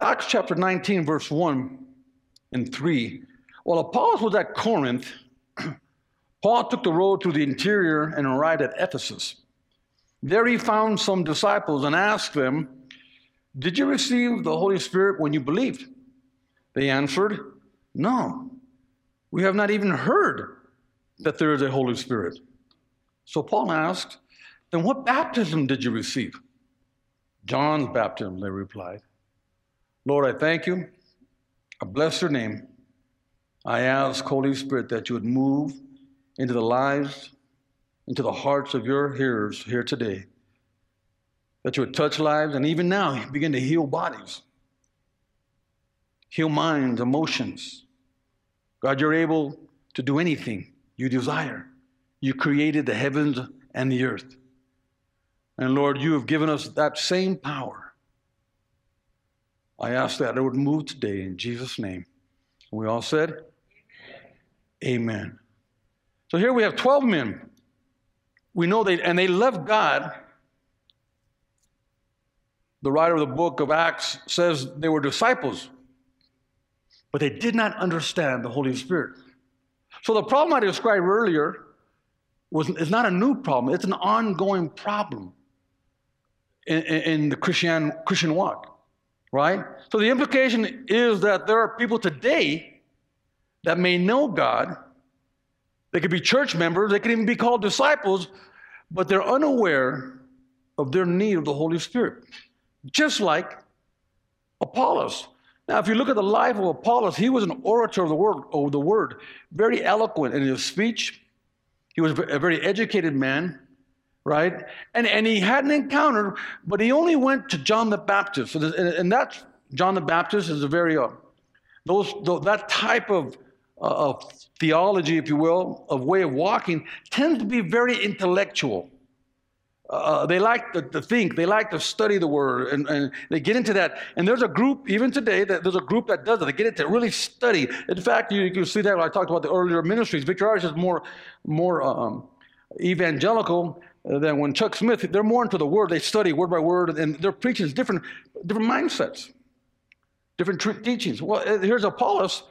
Acts chapter 19, verse 1 and 3. While Apollos was at Corinth, Paul took the road through the interior and arrived at Ephesus. There he found some disciples and asked them, Did you receive the Holy Spirit when you believed? They answered, No, we have not even heard that there is a Holy Spirit. So Paul asked, Then what baptism did you receive? John's baptism, they replied. Lord, I thank you. I bless your name. I ask, Holy Spirit, that you would move into the lives, into the hearts of your hearers here today. That you would touch lives and even now begin to heal bodies, heal minds, emotions. God, you're able to do anything you desire. You created the heavens and the earth. And Lord, you have given us that same power. I ask that it would move today in Jesus' name. We all said, Amen. Amen. So here we have 12 men. We know they, and they loved God. The writer of the book of Acts says they were disciples, but they did not understand the Holy Spirit. So the problem I described earlier was, is not a new problem, it's an ongoing problem in, in the Christian, Christian walk, right? So the implication is that there are people today that may know God, they could be church members, they could even be called disciples, but they're unaware of their need of the Holy Spirit. Just like Apollos. Now, if you look at the life of Apollos, he was an orator of the word, of the word, very eloquent in his speech. He was a very educated man right? And, and he had an encounter, but he only went to John the Baptist. So and, that's John the Baptist is a very, uh, those, that type of, uh, of theology, if you will, of way of walking, tends to be very intellectual. Uh, they like to, to, think, they like to study the word, and, and, they get into that. And there's a group, even today, that there's a group that does it. They get into really study. In fact, you, can see that when I talked about the earlier ministries. Victory Outreach is more, more um, evangelical, uh, than when Chuck Smith, they're more into the word. They study word by word, and their preaching is different, different mindsets, different tr- teachings. Well, uh, here's Apollos,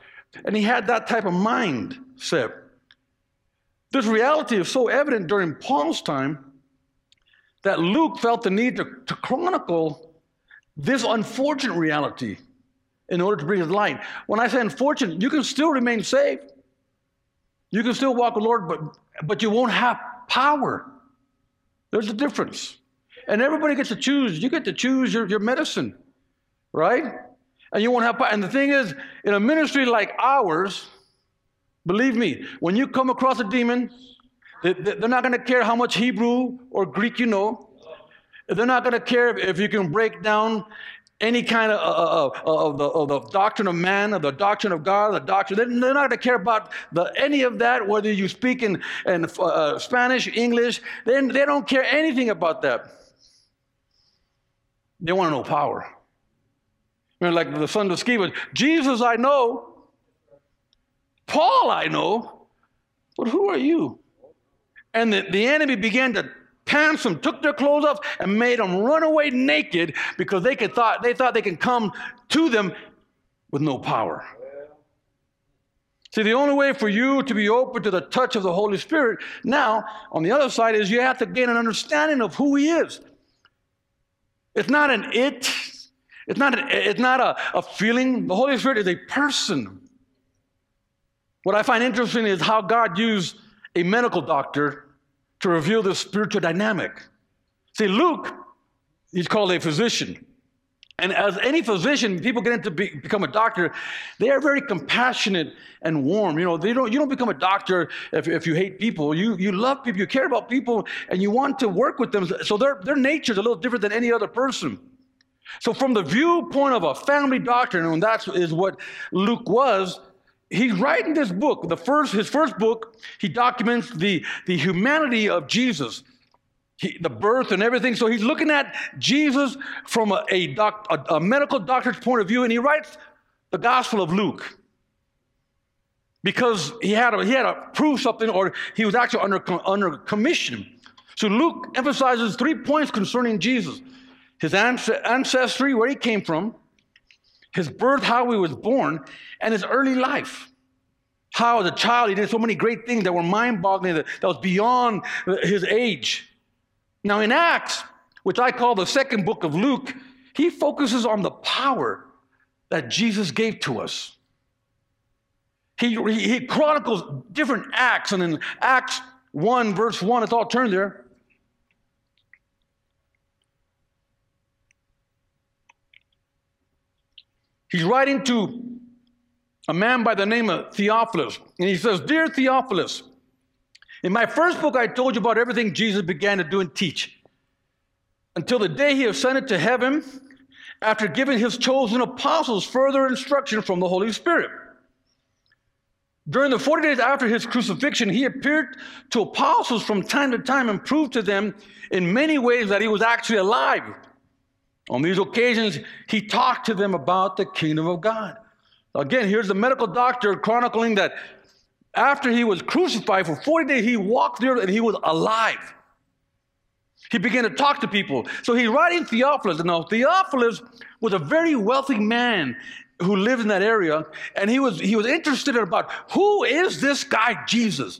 and he had that type of mindset. This reality is so evident during Paul's time that Luke felt the need to, to chronicle this unfortunate reality in order to bring his light. When I say unfortunate, you can still remain saved. You can still walk with the Lord, but, but you won't have power. There's a difference. And everybody gets to choose. You get to choose your, your medicine, right? And you won't have, and the thing is, in a ministry like ours, believe me, when you come across a demon, they, they're not going to care how much Hebrew or Greek you know. They're not going to care if you can break down any kind of, uh, uh, uh, of, the, of, the, doctrine of man, of the doctrine of God, the doctrine. They're not going to care about the, any of that, whether you speak in, in uh, Spanish, English. They, they don't care anything about that. They want to know power. You know, like the son of Sceva, Jesus I know, Paul I know, but who are you? And the, the enemy began to pants them, took their clothes off, and made them run away naked because they could thought they thought they could come to them with no power. See, the only way for you to be open to the touch of the Holy Spirit now, on the other side, is you have to gain an understanding of who He is. It's not an it, it's not, it's not a, a feeling. The Holy Spirit is a person. What I find interesting is how God used a medical doctor to reveal the spiritual dynamic. See, Luke, he's called a physician. And as any physician, people get into be, become a doctor, they are very compassionate and warm. You know, they don't, you don't become a doctor if, if you hate people. You, you love people, you care about people, and you want to work with them. So their, their nature is a little different than any other person. So from the viewpoint of a family doctor, and that is what Luke was, he's writing this book. The first, his first book, he documents the, the humanity of Jesus, he, the birth and everything. So he's looking at Jesus from a, a, doc, a, a medical doctor's point of view, and he writes the Gospel of Luke because he had he had to prove something, or he was actually under, under commission. So Luke emphasizes three points concerning Jesus his ancestry, where he came from, his birth, how he was born, and his early life. How, as a child, he did so many great things that were mind boggling, that, that was beyond his age. Now, in Acts, which I call the second book of Luke, he focuses on the power that Jesus gave to us. He, he, he chronicles different acts, and in Acts 1, verse 1, it's all turned there. He's writing to a man by the name of Theophilus, and he says, Dear Theophilus, in my first book, I told you about everything Jesus began to do and teach until the day he ascended to heaven after giving his chosen apostles further instruction from the Holy Spirit. During the 40 days after his crucifixion, he appeared to apostles from time to time and proved to them in many ways that he was actually alive. On these occasions, he talked to them about the kingdom of God. Again, here's the medical doctor chronicling that after he was crucified for 40 days, he walked there and he was alive. He began to talk to people. So he's writing Theophilus. Now, Theophilus was a very wealthy man who lived in that area, and he was, he was interested about who is this guy, Jesus?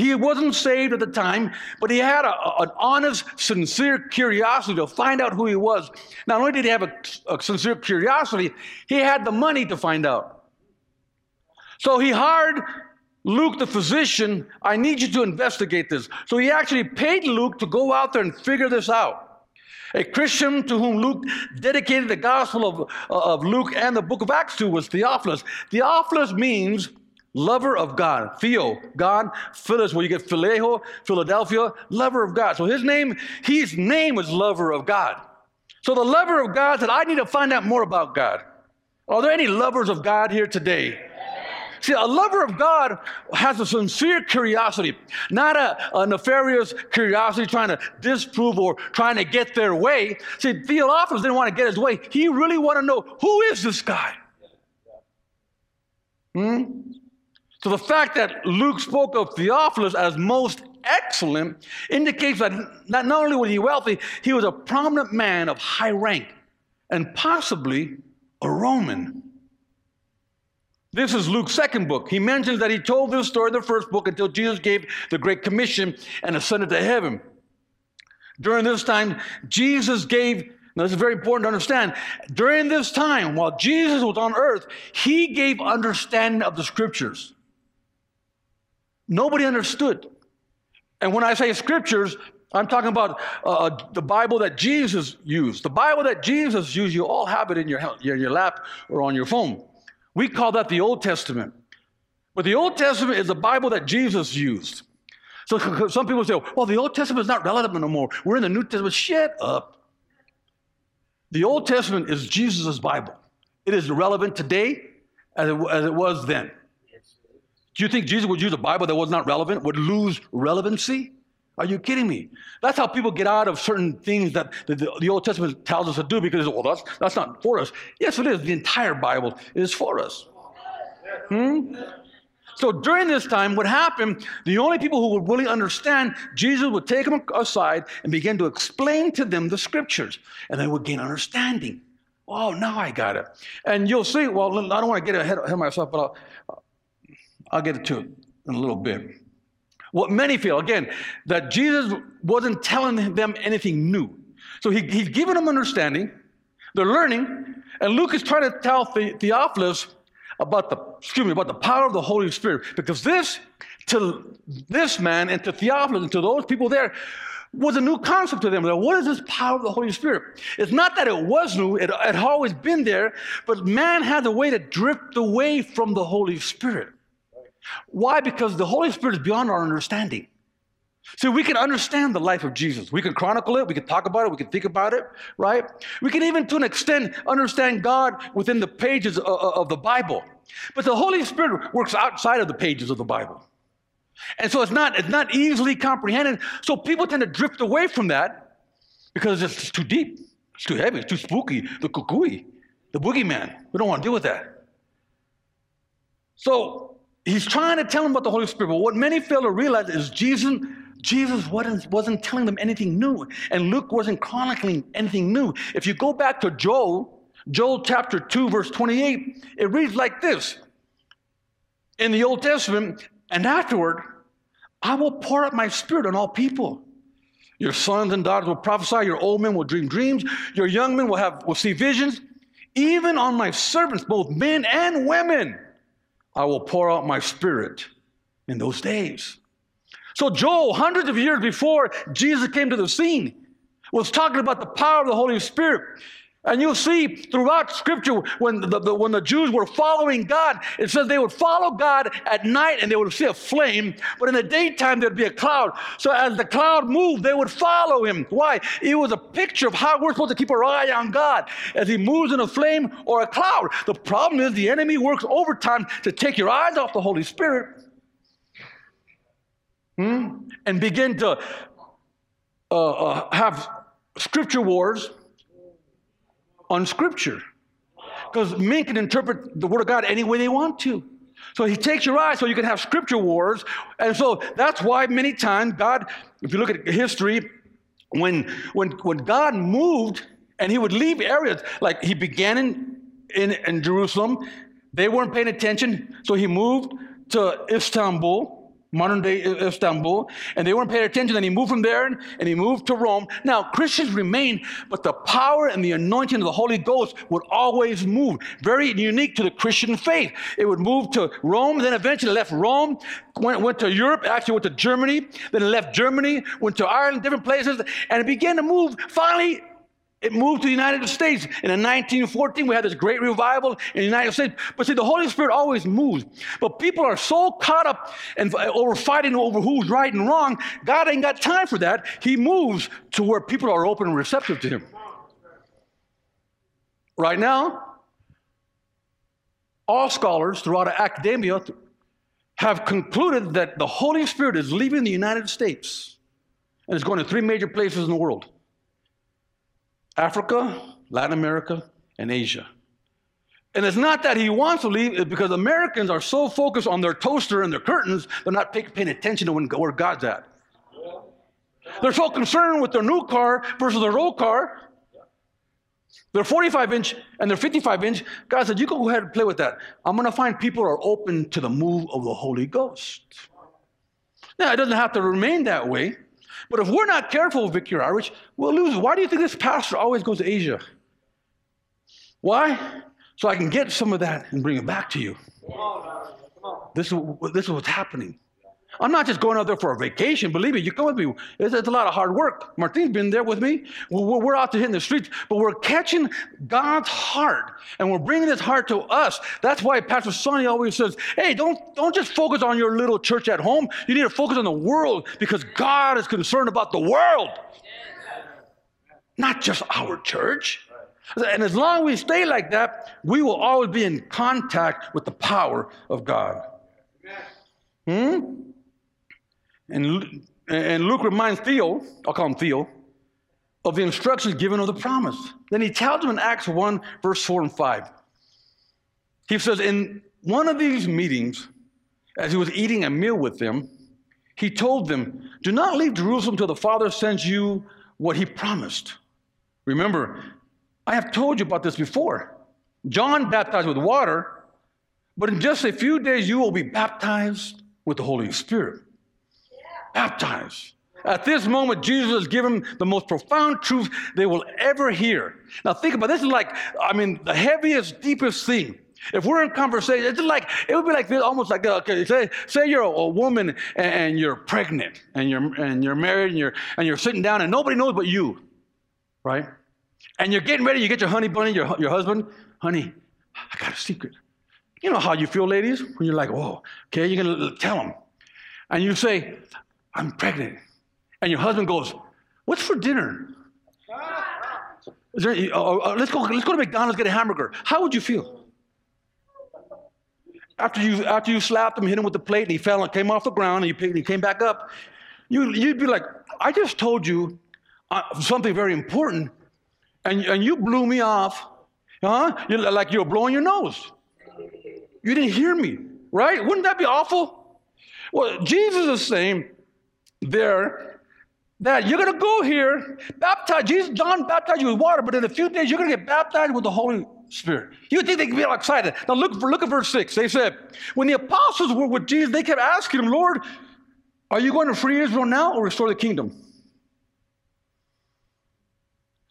He wasn't saved at the time, but he had a, an honest, sincere curiosity to find out who he was. Not only did he have a, a sincere curiosity, he had the money to find out. So he hired Luke, the physician, I need you to investigate this. So he actually paid Luke to go out there and figure this out. A Christian to whom Luke dedicated the Gospel of, of Luke and the book of Acts to was Theophilus. Theophilus means lover of God. Theo, God. Phyllis, where you get Phileo, Philadelphia, lover of God. So his name, his name was lover of God. So the lover of God said, I need to find out more about God. Are there any lovers of God here today? See, a lover of God has a sincere curiosity, not a, a, nefarious curiosity trying to disprove or trying to get their way. See, Theophilus didn't want to get his way. He really wanted to know who is this guy? Hmm? So the fact that Luke spoke of Theophilus as most excellent indicates that not, only was he wealthy, he was a prominent man of high rank and possibly a Roman. This is Luke's second book. He mentions that he told this story in the first book until Jesus gave the Great Commission and ascended to heaven. During this time, Jesus gave, now this is very important to understand, during this time, while Jesus was on earth, he gave understanding of the scriptures. Nobody understood. And when I say scriptures, I'm talking about uh, uh, the Bible that Jesus used. The Bible that Jesus used, you all have it in your, in your lap or on your phone. We call that the Old Testament. But the Old Testament is the Bible that Jesus used. So some people say, well, the Old Testament is not relevant no more. We're in the New Testament. Shut up. The Old Testament is Jesus' Bible. It is relevant today as it, as it was then. Do you think Jesus would use a Bible that was not relevant, would lose relevancy? Are you kidding me? That's how people get out of certain things that the, the, Old Testament tells us to do because, well, that's, that's not for us. Yes, it is. The entire Bible is for us. Hmm? So during this time, what happened, the only people who would really understand, Jesus would take them aside and begin to explain to them the scriptures, and they would gain understanding. Oh, now I got it. And you'll see, well, I don't want to get ahead of myself, but I'll, I'll get to it in a little bit. What many feel, again, that Jesus wasn't telling them anything new. So he, he's giving them understanding, they're learning, and Luke is trying to tell the, Theophilus about the, excuse me, about the power of the Holy Spirit. Because this, to this man and to Theophilus and to those people there, was a new concept to them. What is this power of the Holy Spirit? It's not that it was new, it had always been there, but man had a way to drift away from the Holy Spirit. Why? Because the Holy Spirit is beyond our understanding. See, we can understand the life of Jesus. We can chronicle it, we can talk about it, we can think about it, right? We can even, to an extent, understand God within the pages of, of the Bible. But the Holy Spirit works outside of the pages of the Bible. And so it's not, it's not easily comprehended. So people tend to drift away from that because it's too deep, it's too heavy, it's too spooky, the kukui, the boogeyman. We don't want to deal with that. So he's trying to tell them about the Holy Spirit, but what many fail to realize is Jesus, Jesus wasn't, wasn't telling them anything new, and Luke wasn't chronicling anything new. If you go back to Joel, Joel chapter 2, verse 28, it reads like this in the Old Testament, and afterward, I will pour out my spirit on all people. Your sons and daughters will prophesy, your old men will dream dreams, your young men will have will see visions. Even on my servants, both men and women, I will pour out my spirit in those days. So Joel, hundreds of years before Jesus came to the scene, was talking about the power of the Holy Spirit. And you'll see throughout Scripture when the, the, when the Jews were following God, it says they would follow God at night and they would see a flame, but in the daytime there'd be a cloud. So as the cloud moved, they would follow him. Why? It was a picture of how we're supposed to keep our eye on God as he moves in a flame or a cloud. The problem is the enemy works overtime to take your eyes off the Holy Spirit hmm? and begin to uh, uh, have scripture wars on Scripture. Because men can interpret the Word of God any way they want to. So he takes your eyes so you can have scripture wars. And so that's why many times God, if you look at history, when, when, when God moved and he would leave areas, like he began in, in, in Jerusalem, they weren't paying attention. So he moved to Istanbul modern day Istanbul, and they weren't paying attention. And he moved from there and he moved to Rome. Now, Christians remain, but the power and the anointing of the Holy Ghost would always move. Very unique to the Christian faith. It would move to Rome, then eventually left Rome, went, went to Europe, actually went to Germany, then left Germany, went to Ireland, different places, and it began to move. Finally, it moved to the United States. And in 1914, we had this great revival in the United States. But see, the Holy Spirit always moves. But people are so caught up and uh, over fighting over who's right and wrong, God ain't got time for that. He moves to where people are open and receptive to Him. Right now, all scholars throughout academia have concluded that the Holy Spirit is leaving the United States and is going to three major places in the world. Africa, Latin America, and Asia. And it's not that he wants to leave, it's because Americans are so focused on their toaster and their curtains, they're not paying attention to where God's at. They're so concerned with their new car versus their old car. They're 45 inch and they're 55 inch. God said, You go ahead and play with that. I'm going to find people are open to the move of the Holy Ghost. Now, it doesn't have to remain that way. But if we're not careful, Victory Outreach, we'll lose. Why do you think this pastor always goes to Asia? Why? So I can get some of that and bring it back to you. This is, this is what's happening. I'm not just going out there for a vacation. Believe me, you come with me. It's, it's a lot of hard work. Martin's been there with me. We're, we're out there hitting the streets, but we're catching God's heart and we're bringing His heart to us. That's why Pastor Sonny always says, "Hey, don't don't just focus on your little church at home. You need to focus on the world because God is concerned about the world, not just our church." And as long as we stay like that, we will always be in contact with the power of God. Hmm? And, and Luke reminds Theo, I'll call him Theo, of the instructions given of the promise. Then he tells him in Acts 1, verse 4 and 5. He says, In one of these meetings, as he was eating a meal with them, he told them, Do not leave Jerusalem till the Father sends you what he promised. Remember, I have told you about this before. John baptized with water, but in just a few days you will be baptized with the Holy Spirit baptized. At this moment, Jesus has given the most profound truth they will ever hear. Now, think about it. this is like, I mean, the heaviest, deepest thing. If we're in conversation, it's like it would be like this, almost like okay, say, say you're a, a woman and, and, you're pregnant and you're and you're married and you're and you're sitting down and nobody knows but you, right? And you're getting ready. You get your honey bunny, your your husband, honey. I got a secret. You know how you feel, ladies, when you're like, whoa, okay, you're gonna tell him, and you say, I'm pregnant. And your husband goes, What's for dinner? There, uh, let's, go, let's go to McDonald's, get a hamburger. How would you feel? After you, after you slapped him, hit him with the plate, and he fell and came off the ground, and he, picked, he came back up, you, you'd be like, I just told you uh, something very important, and, and you blew me off. Huh? You're like you're blowing your nose. You didn't hear me, right? Wouldn't that be awful? Well, Jesus is saying, there that you're going to go here, baptize. Jesus, John baptized you with water, but in a few days you're going to get baptized with the Holy Spirit. You think they can be all excited. Now look, look at verse 6. They said, when the apostles were with Jesus, they kept asking him, Lord, are you going to free Israel now or restore the kingdom?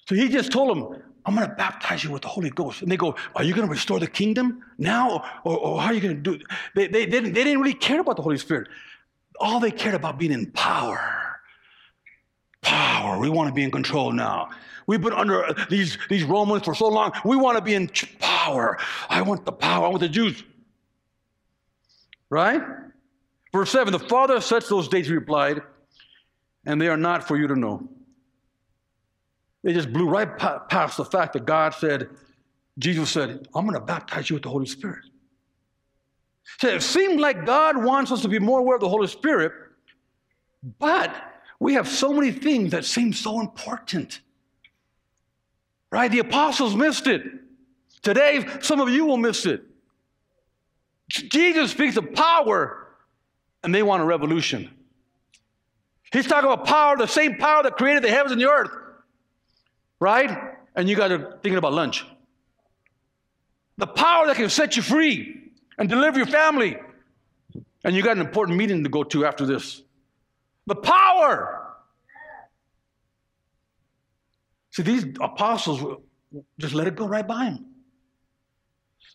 So he just told them, I'm going to baptize you with the Holy Ghost. And they go, Are you going to restore the kingdom now? Or, or how are you going to do it? They, they, they, didn't, they didn't really care about the Holy Spirit. All they cared about being in power. Power. We want to be in control now. We've been under uh, these, these Romans for so long. We want to be in power. I want the power. I want the Jews. Right? Verse 7 The Father sets those dates, he replied, and they are not for you to know. They just blew right past the fact that God said, Jesus said, I'm going to baptize you with the Holy Spirit. So it seemed like God wants us to be more aware of the Holy Spirit, but we have so many things that seem so important. Right? The apostles missed it. Today, some of you will miss it. Jesus speaks of power, and they want a revolution. He's talking about power, the same power that created the heavens and the earth right? And you guys are thinking about lunch. The power that can set you free and deliver your family. And you got an important meeting to go to after this. The power. See, these apostles just let it go right by them.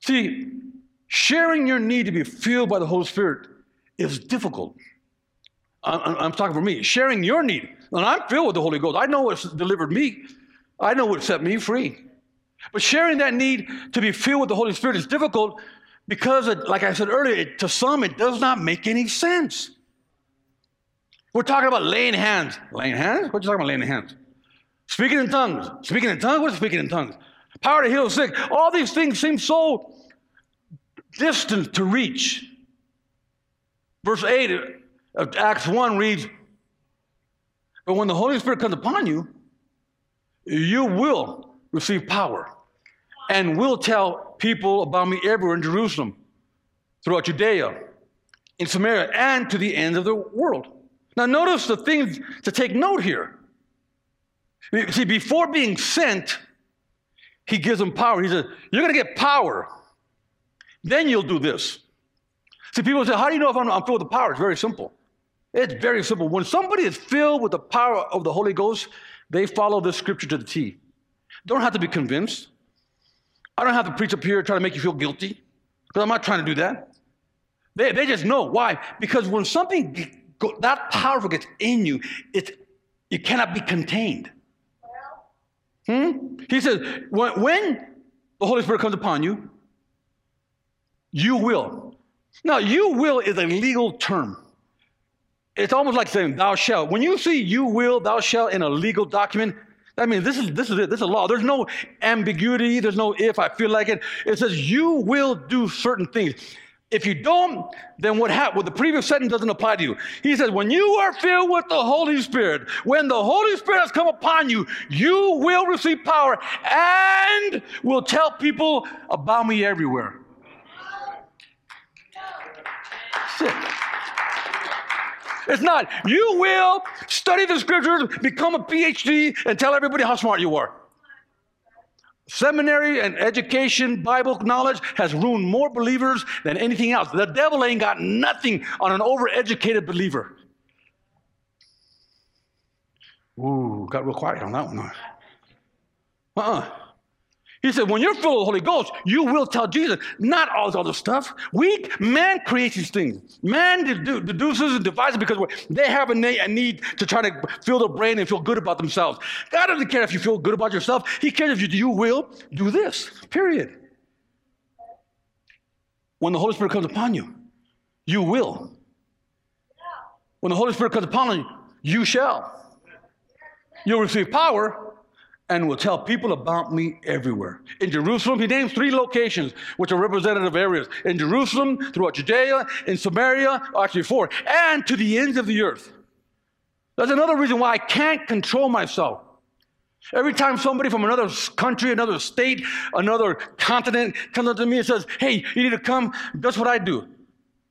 See, sharing your need to be filled by the Holy Spirit is difficult. I'm, I'm talking for me. Sharing your need. And I'm filled with the Holy Ghost. I know what's delivered me. I know what set me free. But sharing that need to be filled with the Holy Spirit is difficult because, it, like I said earlier, it, to some it does not make any sense. We're talking about laying hands. Laying hands? What are you talking about laying hands? Speaking in tongues. Speaking in tongues? What is speaking in tongues? Power to heal sick. All these things seem so distant to reach. Verse 8 of Acts 1 reads, But when the Holy Spirit comes upon you, you will receive power and will tell people about me everywhere in Jerusalem, throughout Judea, in Samaria, and to the ends of the world. Now, notice the things to take note here. See, before being sent, he gives them power. He says, You're going to get power. Then you'll do this. See, people say, How do you know if I'm, I'm filled with the power? It's very simple. It's very simple. When somebody is filled with the power of the Holy Ghost, they follow this scripture to the T. Don't have to be convinced. I don't have to preach up here trying to make you feel guilty, because I'm not trying to do that. They, they just know. Why? Because when something that powerful gets in you, it, it cannot be contained. Hmm? He says, when, when the Holy Spirit comes upon you, you will. Now, you will is a legal term. It's almost like saying thou shalt. When you see you will, thou shalt in a legal document, that means this is this is it. This is a law. There's no ambiguity. There's no if I feel like it. It says you will do certain things. If you don't, then what happened? Well, the previous sentence doesn't apply to you. He says, when you are filled with the Holy Spirit, when the Holy Spirit has come upon you, you will receive power and will tell people about me everywhere. It's not, you will study the scriptures, become a PhD, and tell everybody how smart you are. Seminary and education, Bible knowledge has ruined more believers than anything else. The devil ain't got nothing on an overeducated believer. Ooh, got real quiet on that one. Uh-uh. He said, when you're full of the Holy Ghost, you will tell Jesus, not all this other stuff. We, man creates these things. Man deduces and devises because they have a need to try to fill their brain and feel good about themselves. God doesn't care if you feel good about yourself. He cares if you, you will do this, period. When the Holy Spirit comes upon you, you will. When the Holy Spirit comes upon you, you shall. You'll receive power and will tell people about me everywhere. In Jerusalem, he names three locations, which are representative areas. In Jerusalem, throughout Judea, in Samaria, actually four, and to the ends of the earth. That's another reason why I can't control myself. Every time somebody from another country, another state, another continent comes up to me and says, Hey, you need to come, that's what I do.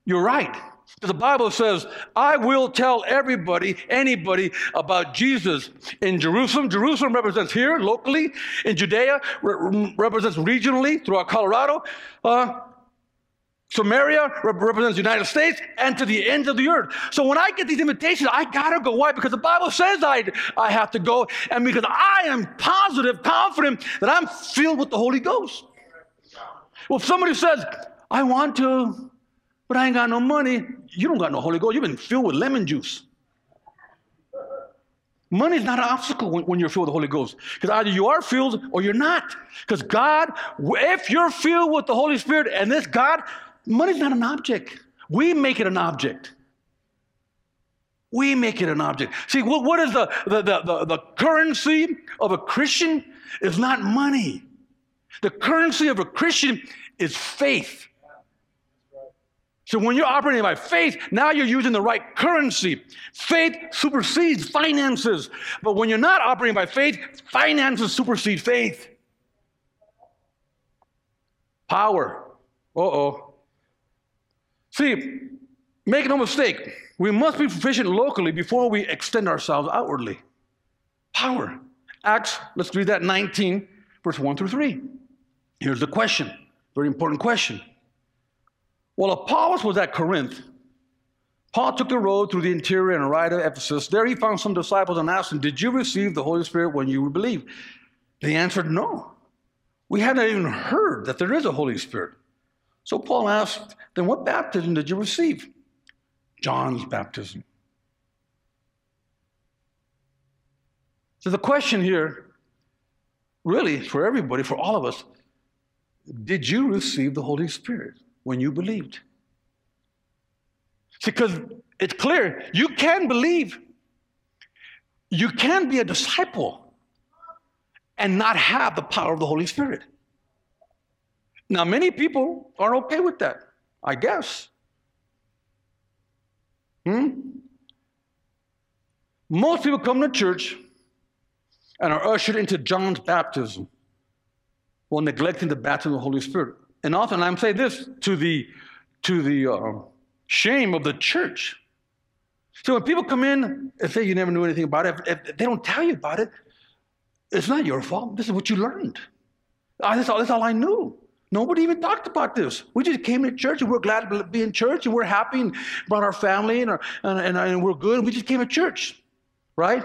You're right. The Bible says, I will tell everybody, anybody about Jesus in Jerusalem. Jerusalem represents here locally, in Judea, re- represents regionally throughout Colorado. Uh, Samaria represents the United States and to the ends of the earth. So when I get these invitations, I gotta go. Why? Because the Bible says I, I have to go, and because I am positive, confident that I'm filled with the Holy Ghost. Well, if somebody says, I want to, but I ain't got no money, you don't got no Holy Ghost. You've been filled with lemon juice. Money is not an obstacle when, when, you're filled with the Holy Ghost. Because either you are filled or you're not. Because God, if you're filled with the Holy Spirit and this God Money's not an object. We make it an object. We make it an object. See, what, what is the, the, the, the, the currency of a Christian? Is not money. The currency of a Christian is faith. So when you're operating by faith, now you're using the right currency. Faith supersedes finances. But when you're not operating by faith, finances supersede faith. Power. Uh oh. See, make no mistake, we must be proficient locally before we extend ourselves outwardly. Power. Acts, let's read that 19, verse 1 through 3. Here's the question, very important question. While Apollos was at Corinth, Paul took the road through the interior and arrived at Ephesus. There he found some disciples and asked them, Did you receive the Holy Spirit when you believed? They answered, No. We hadn't even heard that there is a Holy Spirit. So Paul asked, Then what baptism did you receive? John's baptism. So the question here, really, for everybody, for all of us, did you receive the Holy Spirit when you believed? See, because it's clear you can believe, you can be a disciple and not have the power of the Holy Spirit. Now, many people are okay with that, I guess. Hmm? Most people come to church and are ushered into John's baptism while neglecting the baptism of the Holy Spirit. And often I'm saying this to the to the uh, shame of the church. So when people come in and say you never knew anything about it, if, if they don't tell you about it, it's not your fault. This is what you learned. Ah, that's all, that's all I knew. Nobody even talked about this. We just came to church and we're glad to be in church and we're happy and our family and, our, and, and, and we're good. We just came to church, right?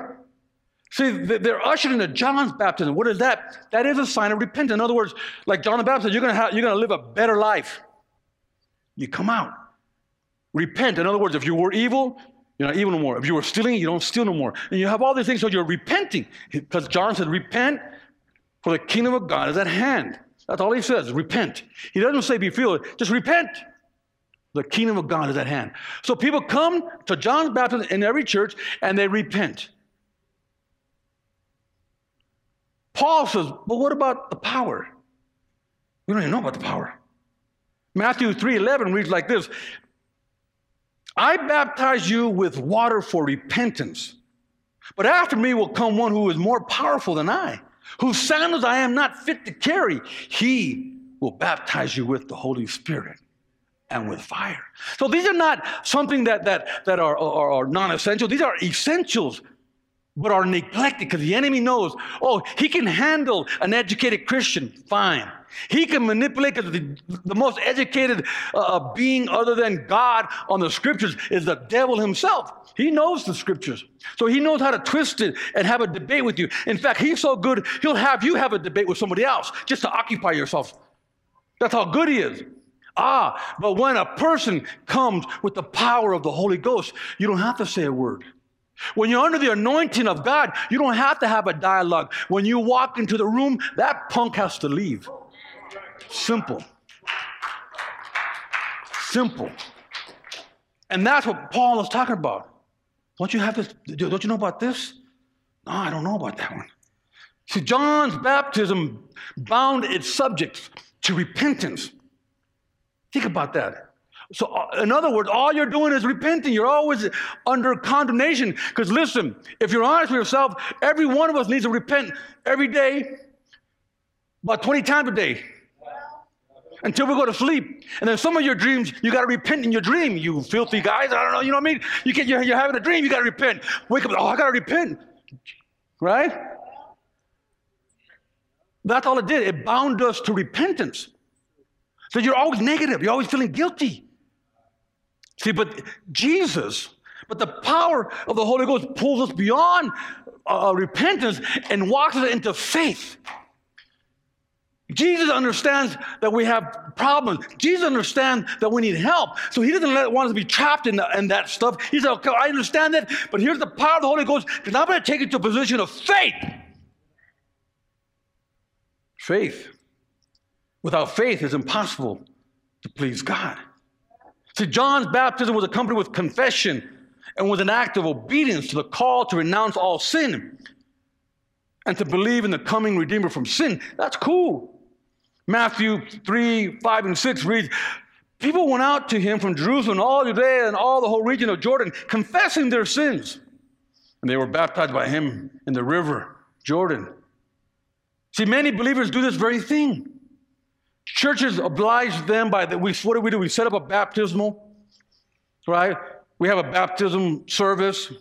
See, they're ushered into John's baptism. What is that? That is a sign of repentance. In other words, like John the Baptist, you're gonna have, you're gonna live a better life. You come out, repent. In other words, if you were evil, you're not evil no more. If you were stealing, you don't steal no more. And you have all these things, so you're repenting. Because John said, repent, for the kingdom of God is at hand. That's all he says, repent. He doesn't say be filled, just repent. The kingdom of God is at hand. So people come to John's baptism in every church and they repent. Paul says, but what about the power? We don't even know about the power. Matthew 3:11 reads like this: I baptize you with water for repentance, but after me will come one who is more powerful than I whose sandals I am not fit to carry, he will baptize you with the Holy Spirit and with fire. So these are not something that, that, that are, are, are non essential, these are essentials. But are neglected because the enemy knows, oh, he can handle an educated Christian, fine. He can manipulate because the, the most educated uh, uh, being other than God on the scriptures is the devil himself. He knows the scriptures. So he knows how to twist it and have a debate with you. In fact, he's so good, he'll have you have a debate with somebody else just to occupy yourself. That's how good he is. Ah, but when a person comes with the power of the Holy Ghost, you don't have to say a word. When you're under the anointing of God, you don't have to have a dialogue. When you walk into the room, that punk has to leave. Simple. Simple. And that's what Paul is talking about. Don't you have this? Don't you know about this? No, I don't know about that one. See, John's baptism bound its subjects to repentance. Think about that. So, uh, in other words, all you're doing is repenting. You're always under condemnation. Because listen, if you're honest with yourself, every one of us needs to repent every day, about 20 times a day. until we go to sleep. And then some of your dreams, you got to repent in your dream. You filthy guys, I don't know, you know what I mean? You get, you're, you're having a dream, you got to repent. Wake up, oh, I got to repent. Right? That's all it did. It bound us to repentance. So you're always negative, you're always feeling guilty. See, but Jesus, but the power of the Holy Ghost pulls us beyond uh, repentance and walks us into faith. Jesus understands that we have problems. Jesus understands that we need help. So he doesn't let, want us to be trapped in, the, in that stuff. He said, okay, I understand that, but here's the power of the Holy Ghost because I'm going to take you to a position of faith. Faith. Without faith, it's impossible to please God. See, John's baptism was accompanied with confession and was an act of obedience to the call to renounce all sin and to believe in the coming Redeemer from sin. That's cool. Matthew 3, 5, and 6 reads, People went out to him from Jerusalem, all Judea, and all the whole region of Jordan, confessing their sins. And they were baptized by him in the river Jordan. See, many believers do this very thing. Churches oblige them by the, we, what do we do? We set up a baptismal, right? We have a baptism service.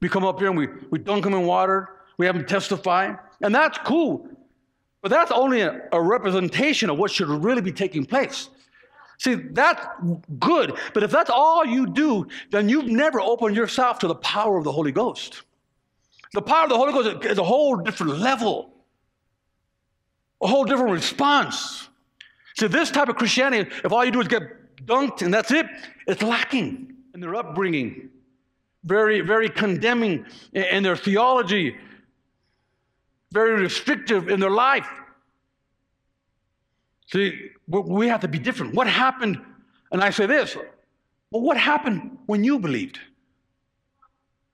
We come up here and we, we dunk them in water. We have them testify. And that's cool. But that's only a, a representation of what should really be taking place. See, that's good. But if that's all you do, then you've never opened yourself to the power of the Holy Ghost. The power of the Holy Ghost is a whole different level, a whole different response. See, this type of Christianity, if all you do is get dunked and that's it, it's lacking in their upbringing, very, very condemning in their theology, very restrictive in their life. See, we have to be different. What happened? And I say this well, what happened when you believed?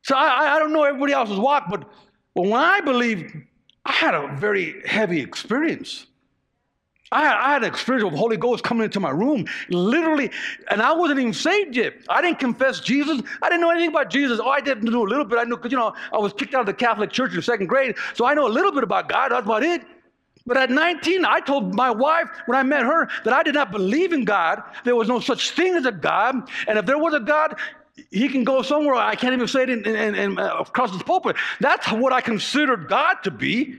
So I, I don't know everybody else's walk, but when I believed, I had a very heavy experience. I had, I had an experience of Holy Ghost coming into my room, literally, and I wasn't even saved yet. I didn't confess Jesus. I didn't know anything about Jesus. Oh, I didn't know a little bit. I knew, because, you know, I was kicked out of the Catholic Church in second grade, so I know a little bit about God. That's about it. But at 19, I told my wife when I met her that I did not believe in God. There was no such thing as a God. And if there was a God, he can go somewhere. I can't even say it in, in, in, uh, across the pulpit. That's what I considered God to be.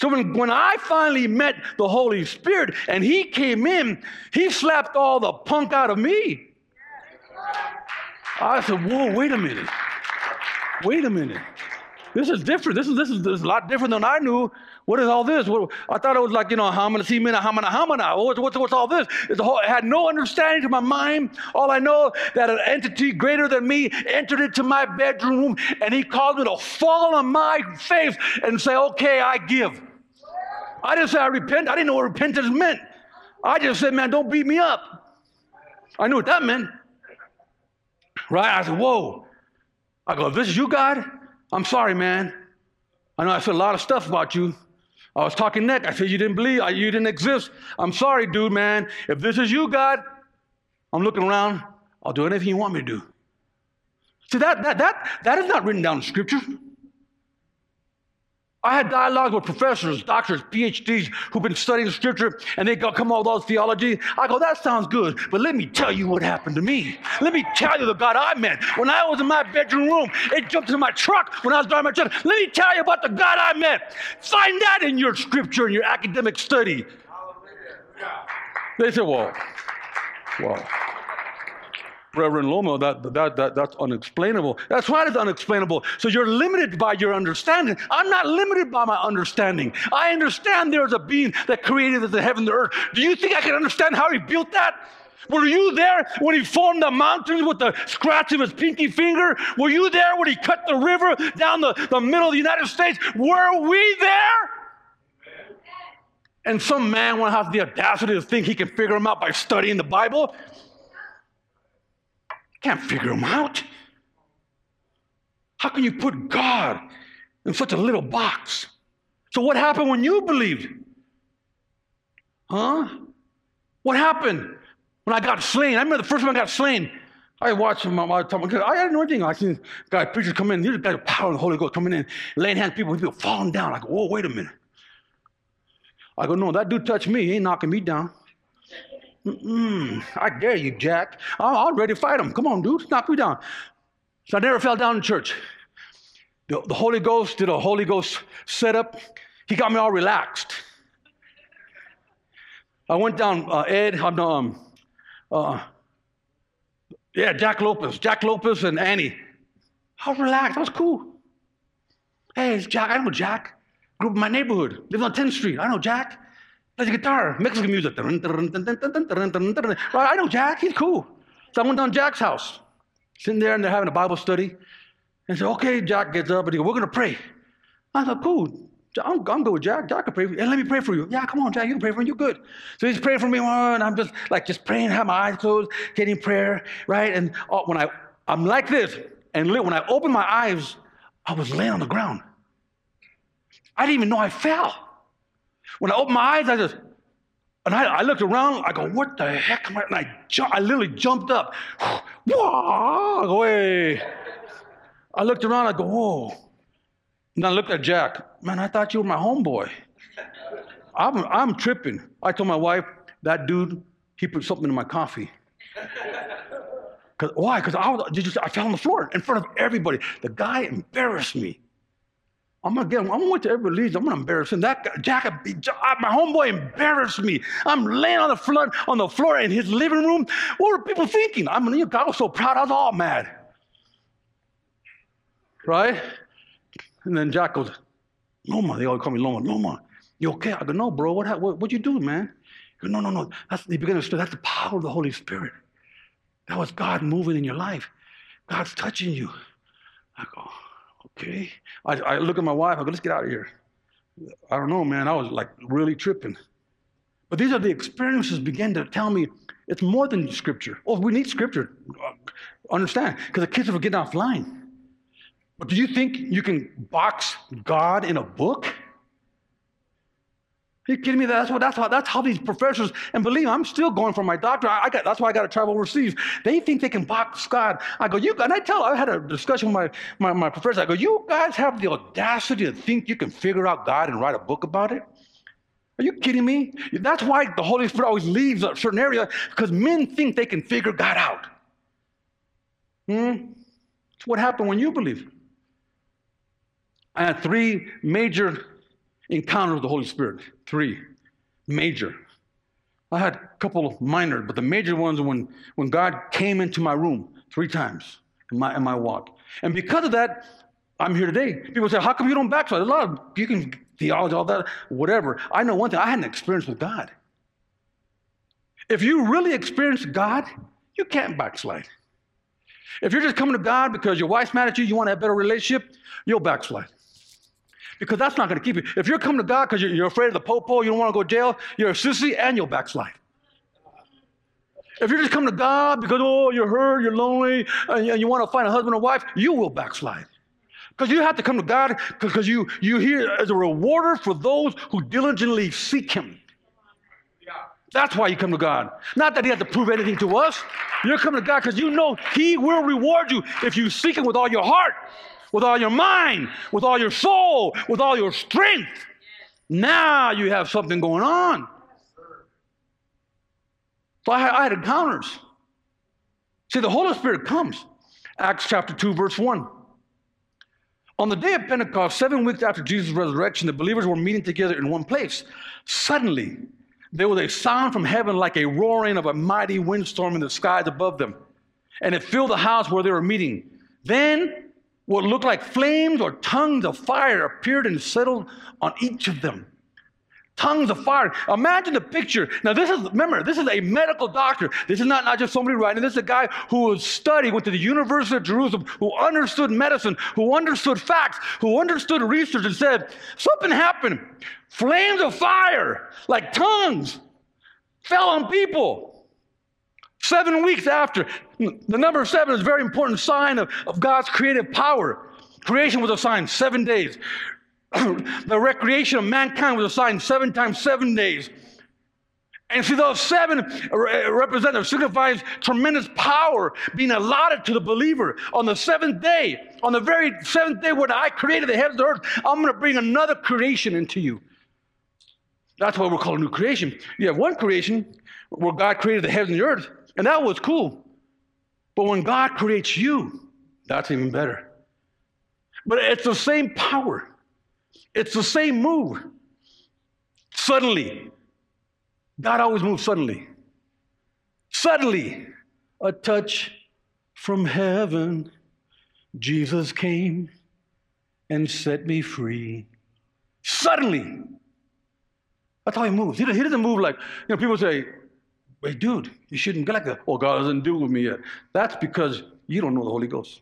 So when, when I finally met the Holy Spirit and He came in, He slapped all the punk out of me. I said, Whoa, wait a minute. Wait a minute. This is different. This is, this is, this is a lot different than I knew. What is all this? What, I thought it was like, you know, hamana, simina, hamana, hamana. What's, what's, what's all this? Whole, had no understanding to my mind. All I know that an entity greater than me entered into my bedroom and he called me to fall on my face and say, okay, I give. I didn't say I repent. I didn't know what repentance meant. I just said, man, don't beat me up. I knew what that meant. Right? I said, whoa. I go, this is you, God? I'm sorry, man. I know I said a lot of stuff about you. I was talking neck. I said, you didn't believe, you didn't exist. I'm sorry, dude, man. If this is you, God, I'm looking around. I'll do anything you want me to do. See, that, that, that, that is not written down in Scripture. I had dialogue with professors, doctors, PhDs who've been studying scripture and they go, come all theology. I go, that sounds good, but let me tell you what happened to me. Let me tell you the God I met. When I was in my bedroom room, it jumped into my truck when I was driving my truck. Let me tell you about the God I met. Find that in your scripture and your academic study. They said, well, well. Reverend Loma, that, that, that, that's unexplainable. That's right, it's unexplainable. So you're limited by your understanding. I'm not limited by my understanding. I understand there's a being that created the heaven and the earth. Do you think I can understand how he built that? Were you there when he formed the mountains with the scratch of his pinky finger? Were you there when he cut the river down the, the middle of the United States? Were we there? And some man will have the audacity to think he can figure them out by studying the Bible. Can't figure them out. How can you put God in such a little box? So, what happened when you believed? Huh? What happened when I got slain? I remember the first time I got slain. I watched my, my time. I didn't know anything. I seen guy preachers come in. These guys power of the Holy Ghost coming in, laying hands, people, people falling down. I go, whoa, wait a minute. I go, no, that dude touched me. He ain't knocking me down. Mm-mm, I dare you, Jack. I'm, I'm ready to fight him. Come on, dude, knock me down. So I never fell down in church. The, the Holy Ghost did a Holy Ghost setup. He got me all relaxed. I went down, uh, Ed, I'm, um, uh, yeah, Jack Lopez, Jack Lopez and Annie. I was relaxed. That was cool. Hey, it's Jack. I know Jack. Grew up in my neighborhood. Lives on 10th Street. I know Jack. The guitar, Mexican music. Right? I know Jack. He's cool. So I went down Jack's house, sitting there and they're having a Bible study. And said, okay, Jack gets up and he goes, we're going to pray. I thought, cool. I'm, I'm good with Jack. Jack can pray for you. And let me pray for you. Yeah, come on, Jack. You can pray for me. You're good. So he's praying for me, and I'm just like just praying, have my eyes closed, getting prayer, right? And oh, when I I'm like this, and when I open my eyes, I was laying on the ground. I didn't even know I fell. When I opened my eyes, I just and I, I looked around. I go, "What the heck?" Am I? And I I literally jumped up. Whoa! I go, hey. I looked around. I go, "Whoa!" And I looked at Jack. Man, I thought you were my homeboy. I'm, I'm tripping. I told my wife, that dude, he put something in my coffee. Cause, why? Because I, was, I fell on the floor in front of everybody. The guy embarrassed me. I'm gonna get him. I'm going to everybody leaves. I'm gonna embarrass him. That guy, Jack, my homeboy embarrassed me. I'm laying on the floor on the floor in his living room. What were people thinking? I'm mean, I was so proud. I was all mad. Right? And then Jack goes, Loma. They always call me Loma. Loma, you okay? I go, no, bro. What what what you do, man? He goes, no, no, no. That's the beginning of That's the power of the Holy Spirit. That was God moving in your life. God's touching you. I go, okay. I, I look at my wife. I go, let's get out of here. I don't know, man. I was like really tripping. But these are the experiences begin to tell me it's more than scripture. Oh, we need scripture. Uh, understand? Because the kids are getting offline. But do you think you can box God in a book? You kidding me? That's what that's how that's how these professors and believe me, I'm still going for my doctorate. I, got that's why I got to travel overseas. They think they can box God. I go, you and I tell I had a discussion with my, my, my professor. I go, you guys have the audacity to think you can figure out God and write a book about it? Are you kidding me? That's why the Holy Spirit always leaves a certain area because men think they can figure God out. Hmm? It's what happened when you believe. I had three major encounters with the Holy Spirit. Three major. I had a couple of minor, but the major ones when, when God came into my room three times in my, in my walk. And because of that, I'm here today. People say, How come you don't backslide? a lot of, you can theology, all that, whatever. I know one thing I had an experience with God. If you really experience God, you can't backslide. If you're just coming to God because your wife's mad at you, you want to have a better relationship, you'll backslide because that's not going to keep you. If you're coming to God because you're, you're, afraid of the popo, you don't want to go to jail, you're a sissy and you'll backslide. If you're just coming to God because, oh, you're hurt, you're lonely, and you, you want to find a husband or wife, you will backslide. Because you have to come to God because you, you hear as a rewarder for those who diligently seek Him. That's why you come to God. Not that He has to prove anything to us. You're coming to God because you know He will reward you if you seek Him with all your heart with all your mind, with all your soul, with all your strength. Now you have something going on. So I, I had encounters. See, the Holy Spirit comes. Acts chapter 2, verse 1. On the day of Pentecost, seven weeks after Jesus' resurrection, the believers were meeting together in one place. Suddenly, there was a sound from heaven like a roaring of a mighty windstorm in the skies above them, and it filled the house where they were meeting. Then what looked like flames or tongues of fire appeared and settled on each of them. Tongues of fire. Imagine the picture. Now, this is, remember, this is a medical doctor. This is not, not just somebody writing. This is a guy who was studying, went to the University of Jerusalem, who understood medicine, who understood facts, who understood research, and said, something happened. Flames of fire, like tongues, fell on people. Seven weeks after, the number seven is a very important sign of, of God's creative power. Creation was a sign, seven days. the recreation of mankind was a sign, seven times seven days. And see, those seven represent or signifies tremendous power being allotted to the believer. On the seventh day, on the very seventh day when I created the heavens and the earth, I'm going to bring another creation into you. That's why we're called a new creation. You have one creation where God created the heavens and the earth, and that was cool. But when God creates you, that's even better. But it's the same power, it's the same move. Suddenly, God always moves suddenly. Suddenly, a touch from heaven, Jesus came and set me free. Suddenly, that's how he moves. He doesn't move like, you know, people say, wait, dude, you shouldn't get like that. Oh, well, God doesn't deal with me yet. That's because you don't know the Holy Ghost.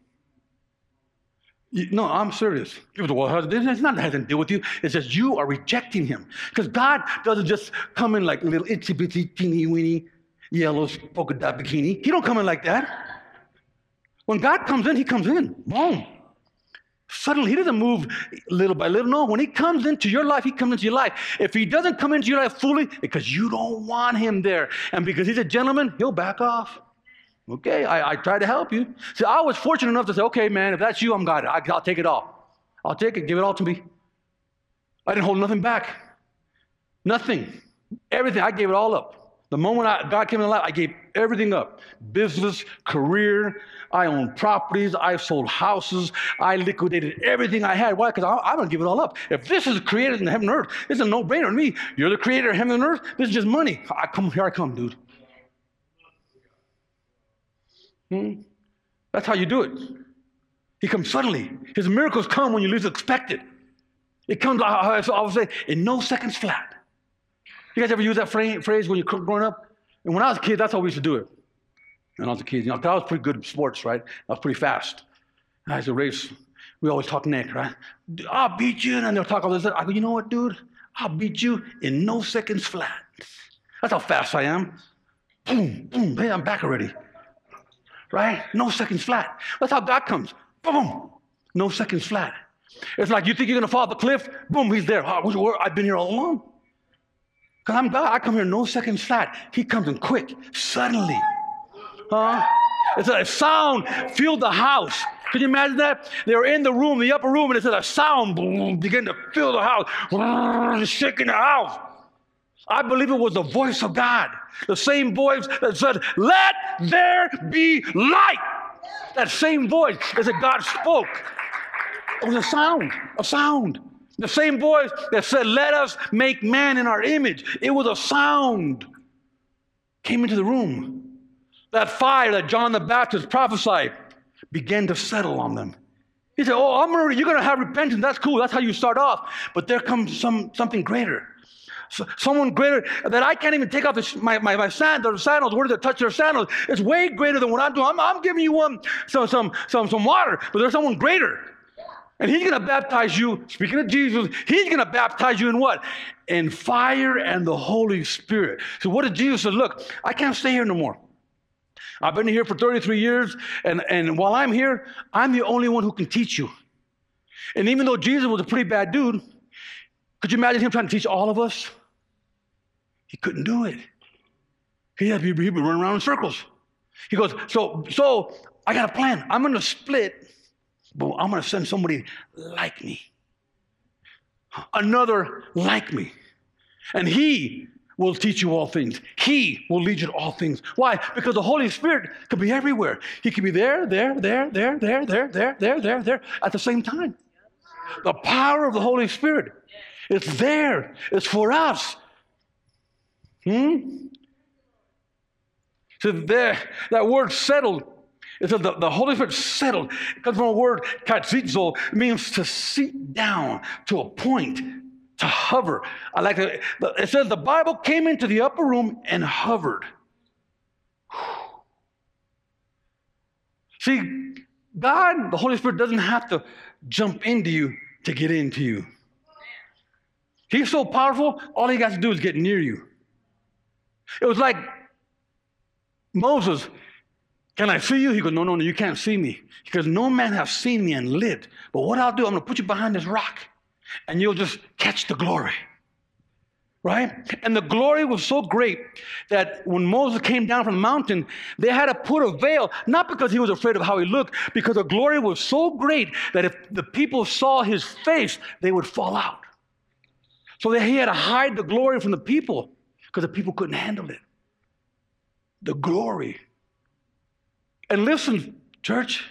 You, no, I'm serious. It's not that has to deal with you. It's just you are rejecting him. Because God doesn't just come in like little itsy bitsy teeny weeny yellow polka dot bikini. He don't come in like that. When God comes in, he comes in. Boom. Suddenly, he doesn't move little by little. No, when he comes into your life, he comes into your life. If he doesn't come into your life fully, because you don't want him there, and because he's a gentleman, he'll back off. Okay, I, I tried to help you. See, I was fortunate enough to say, okay, man, if that's you, I'm got it. I, I'll take it all. I'll take it. Give it all to me. I didn't hold nothing back. Nothing. Everything. I gave it all up. The moment I, God came in life, I gave everything up business, career. I own properties. I sold houses. I liquidated everything I had. Why? Because I'm going to give it all up. If this is created in heaven and earth, it's a no brainer to me. You're the creator of heaven and earth. This is just money. I come here. I come, dude. Hmm? That's how you do it. He comes suddenly. His miracles come when you least expect it. It comes, I, would say, in no seconds flat. You guys ever use that phrase when you're growing up? And when I was a kid, that's how we used to do it. When I was a kid, you know, I was pretty good at sports, right? I was pretty fast. I used to race. We always talk neck, right? I'll beat you. And they'll talk all this. I go, you know what, dude? I'll beat you in no seconds flat. That's how fast I am. Boom, boom, hey, I'm back already. Right? No seconds flat. That's how God comes. Boom, no seconds flat. It's like you think you're gonna fall off the cliff, boom, he's there. I've been here all along. Because I'm God. I come here no second flat. He comes in quick, suddenly. Huh? It's a sound filled the house. Can you imagine that? They were in the room, the upper room, and it said a sound boom, began to fill the house, shaking the house. I believe it was the voice of God, the same voice that said, Let there be light. That same voice that said God spoke. It was a sound, a sound. The same voice that said, Let us make man in our image. It was a sound. Came into the room. That fire that John the Baptist prophesied began to settle on them. He said, Oh, I'm you're going to have repentance. That's cool. That's how you start off. But there comes some, something greater. So, someone greater that I can't even take off my, my, my sandals, sandals, where to touch their sandals. It's way greater than what I'm doing. I'm, I'm giving you some, some, some, some water, but there's someone greater. And he's going to baptize you, speaking of Jesus, he's going to baptize you in what? In fire and the Holy Spirit. So, what did Jesus say? Look, I can't stay here no more. I've been here for 33 years, and, and while I'm here, I'm the only one who can teach you. And even though Jesus was a pretty bad dude, could you imagine him trying to teach all of us? He couldn't do it. He had be running around in circles. He goes, so, so I got a plan. I'm going to split I'm going to send somebody like me. Another like me. And he will teach you all things. He will lead you to all things. Why? Because the Holy Spirit could be everywhere. He could be there, there, there, there, there, there, there, there, there, there at the same time. The power of the Holy Spirit. It's there. It's for us. Hmm? So there, that word settled it says the, the Holy Spirit settled. It comes from a word, katzizo, means to sit down to a point, to hover. I like it. It says the Bible came into the upper room and hovered. See, God, the Holy Spirit, doesn't have to jump into you to get into you. He's so powerful, all he got to do is get near you. It was like Moses, can I see you? He goes, No, no, no, you can't see me. Because no man has seen me and lived. But what I'll do, I'm going to put you behind this rock and you'll just catch the glory. Right? And the glory was so great that when Moses came down from the mountain, they had to put a veil, not because he was afraid of how he looked, because the glory was so great that if the people saw his face, they would fall out. So that he had to hide the glory from the people because the people couldn't handle it. The glory. And listen, church,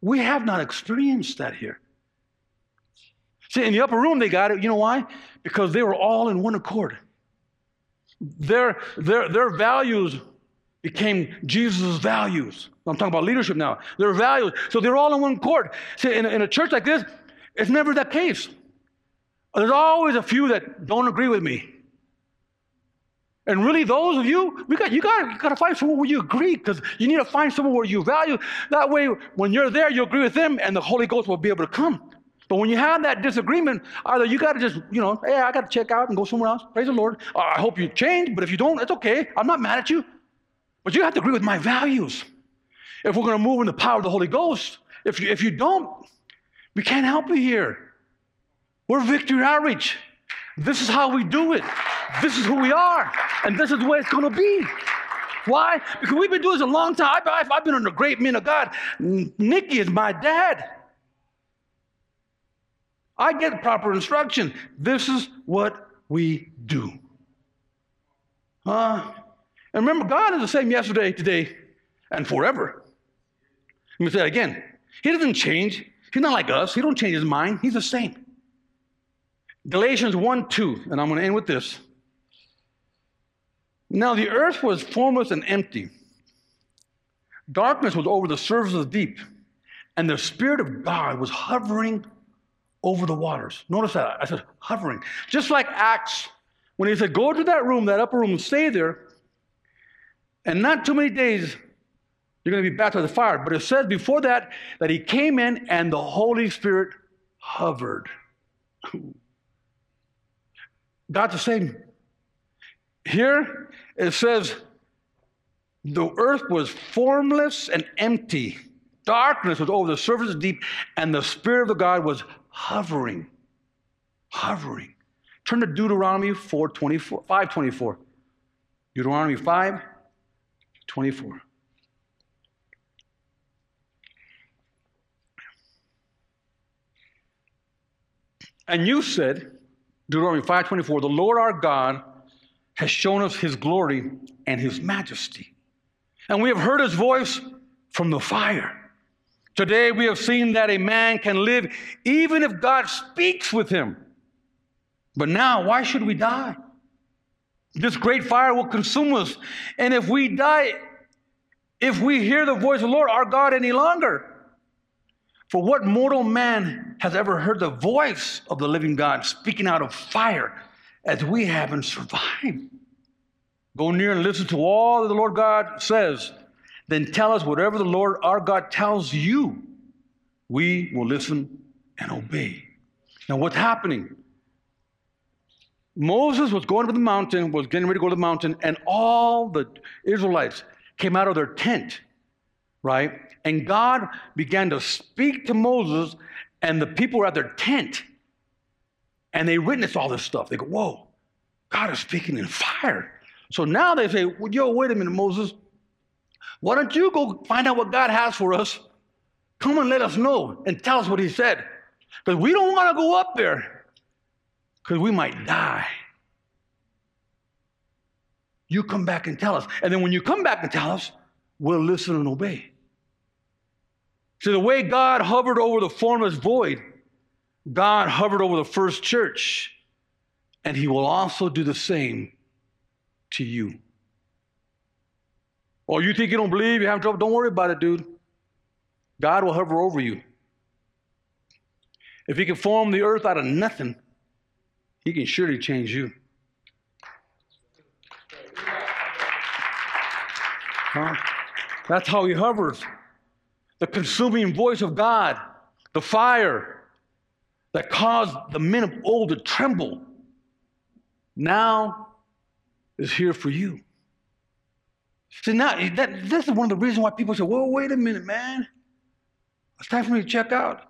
we have not experienced that here. See, in the upper room, they got it. You know why? Because they were all in one accord. Their, their, their values became Jesus' values. I'm talking about leadership now. Their values. So they're all in one accord. See, in in a church like this, it's never that case. There's always a few that don't agree with me. And really, those of you, we got you got got to find someone where you agree because you need to find someone where you value. That way, when you're there, you agree with them, and the Holy Ghost will be able to come. But when you have that disagreement, either you got to just, you know, hey, I got to check out and go somewhere else. Praise the Lord. I hope you change, but if you don't, it's okay. I'm not mad at you. But you have to agree with my values. If we're going to move in the power of the Holy Ghost, if you, if you don't, we can't help you here. We're Victory Outreach. This is how we do it. This is who we are. And this is the way it's going to be. Why? Because we've been doing this a long time. I've, I've been under great men of God. Nikki is my dad. I get proper instruction. This is what we do. Uh, and remember, God is the same yesterday, today, and forever. Let me say that again. He doesn't change. He's not like us. He don't change his mind. He's the same. Galatians 1 2, and I'm going to end with this. Now the earth was formless and empty. Darkness was over the surface of the deep, and the Spirit of God was hovering over the waters. Notice that. I said hovering. Just like Acts, when he said, Go to that room, that upper room, and stay there, and not too many days, you're going to be baptized with fire. But it says before that, that he came in and the Holy Spirit hovered. God's the same. Here it says the earth was formless and empty. Darkness was over the surface of the deep, and the Spirit of God was hovering. Hovering. Turn to Deuteronomy 4, 24, 5 24. Deuteronomy 5 24. And you said, Deuteronomy 5:24, the Lord our God has shown us his glory and his majesty. And we have heard his voice from the fire. Today we have seen that a man can live even if God speaks with him. But now, why should we die? This great fire will consume us. And if we die, if we hear the voice of the Lord our God any longer, for what mortal man has ever heard the voice of the living God speaking out of fire as we have and survived? Go near and listen to all that the Lord God says. Then tell us whatever the Lord our God tells you. We will listen and obey. Now, what's happening? Moses was going to the mountain, was getting ready to go to the mountain, and all the Israelites came out of their tent, right? And God began to speak to Moses, and the people were at their tent. And they witnessed all this stuff. They go, Whoa, God is speaking in fire. So now they say, well, Yo, wait a minute, Moses. Why don't you go find out what God has for us? Come and let us know and tell us what He said. Because we don't want to go up there because we might die. You come back and tell us. And then when you come back and tell us, we'll listen and obey. So, the way God hovered over the formless void, God hovered over the first church, and He will also do the same to you. Or oh, you think you don't believe, you have trouble, don't worry about it, dude. God will hover over you. If He can form the earth out of nothing, He can surely change you. Huh? That's how He hovers the consuming voice of God, the fire that caused the men of old to tremble, now is here for you. See, now that, this is one of the reasons why people say, well, wait a minute, man. It's time for me to check out.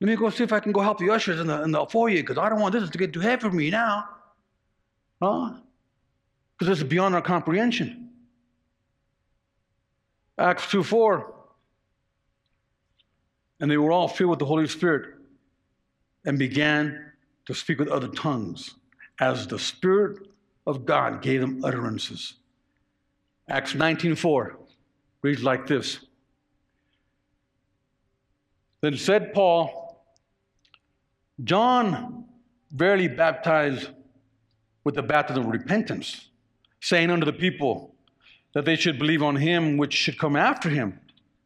Let me go see if I can go help the ushers in the, in the foyer because I don't want this to get too heavy for me now. Huh? Because this is beyond our comprehension. Acts 2 4 and they were all filled with the Holy Spirit and began to speak with other tongues as the Spirit of God gave them utterances. Acts 19:4 reads like this. Then said Paul, John verily baptized with the baptism of repentance, saying unto the people that they should believe on him which should come after him,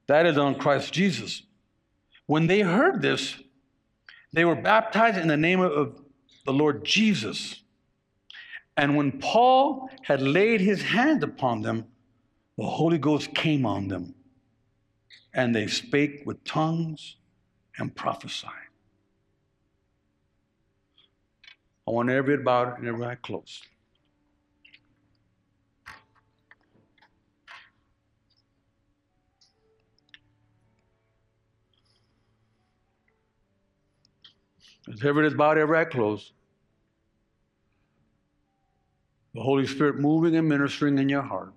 that is, on Christ Jesus. When they heard this, they were baptized in the name of the Lord Jesus. And when Paul had laid his hand upon them, the Holy Ghost came on them, and they spake with tongues and prophesied. I want every about and every eye closed. As every is bowed, every eye closed. The Holy Spirit moving and ministering in your heart.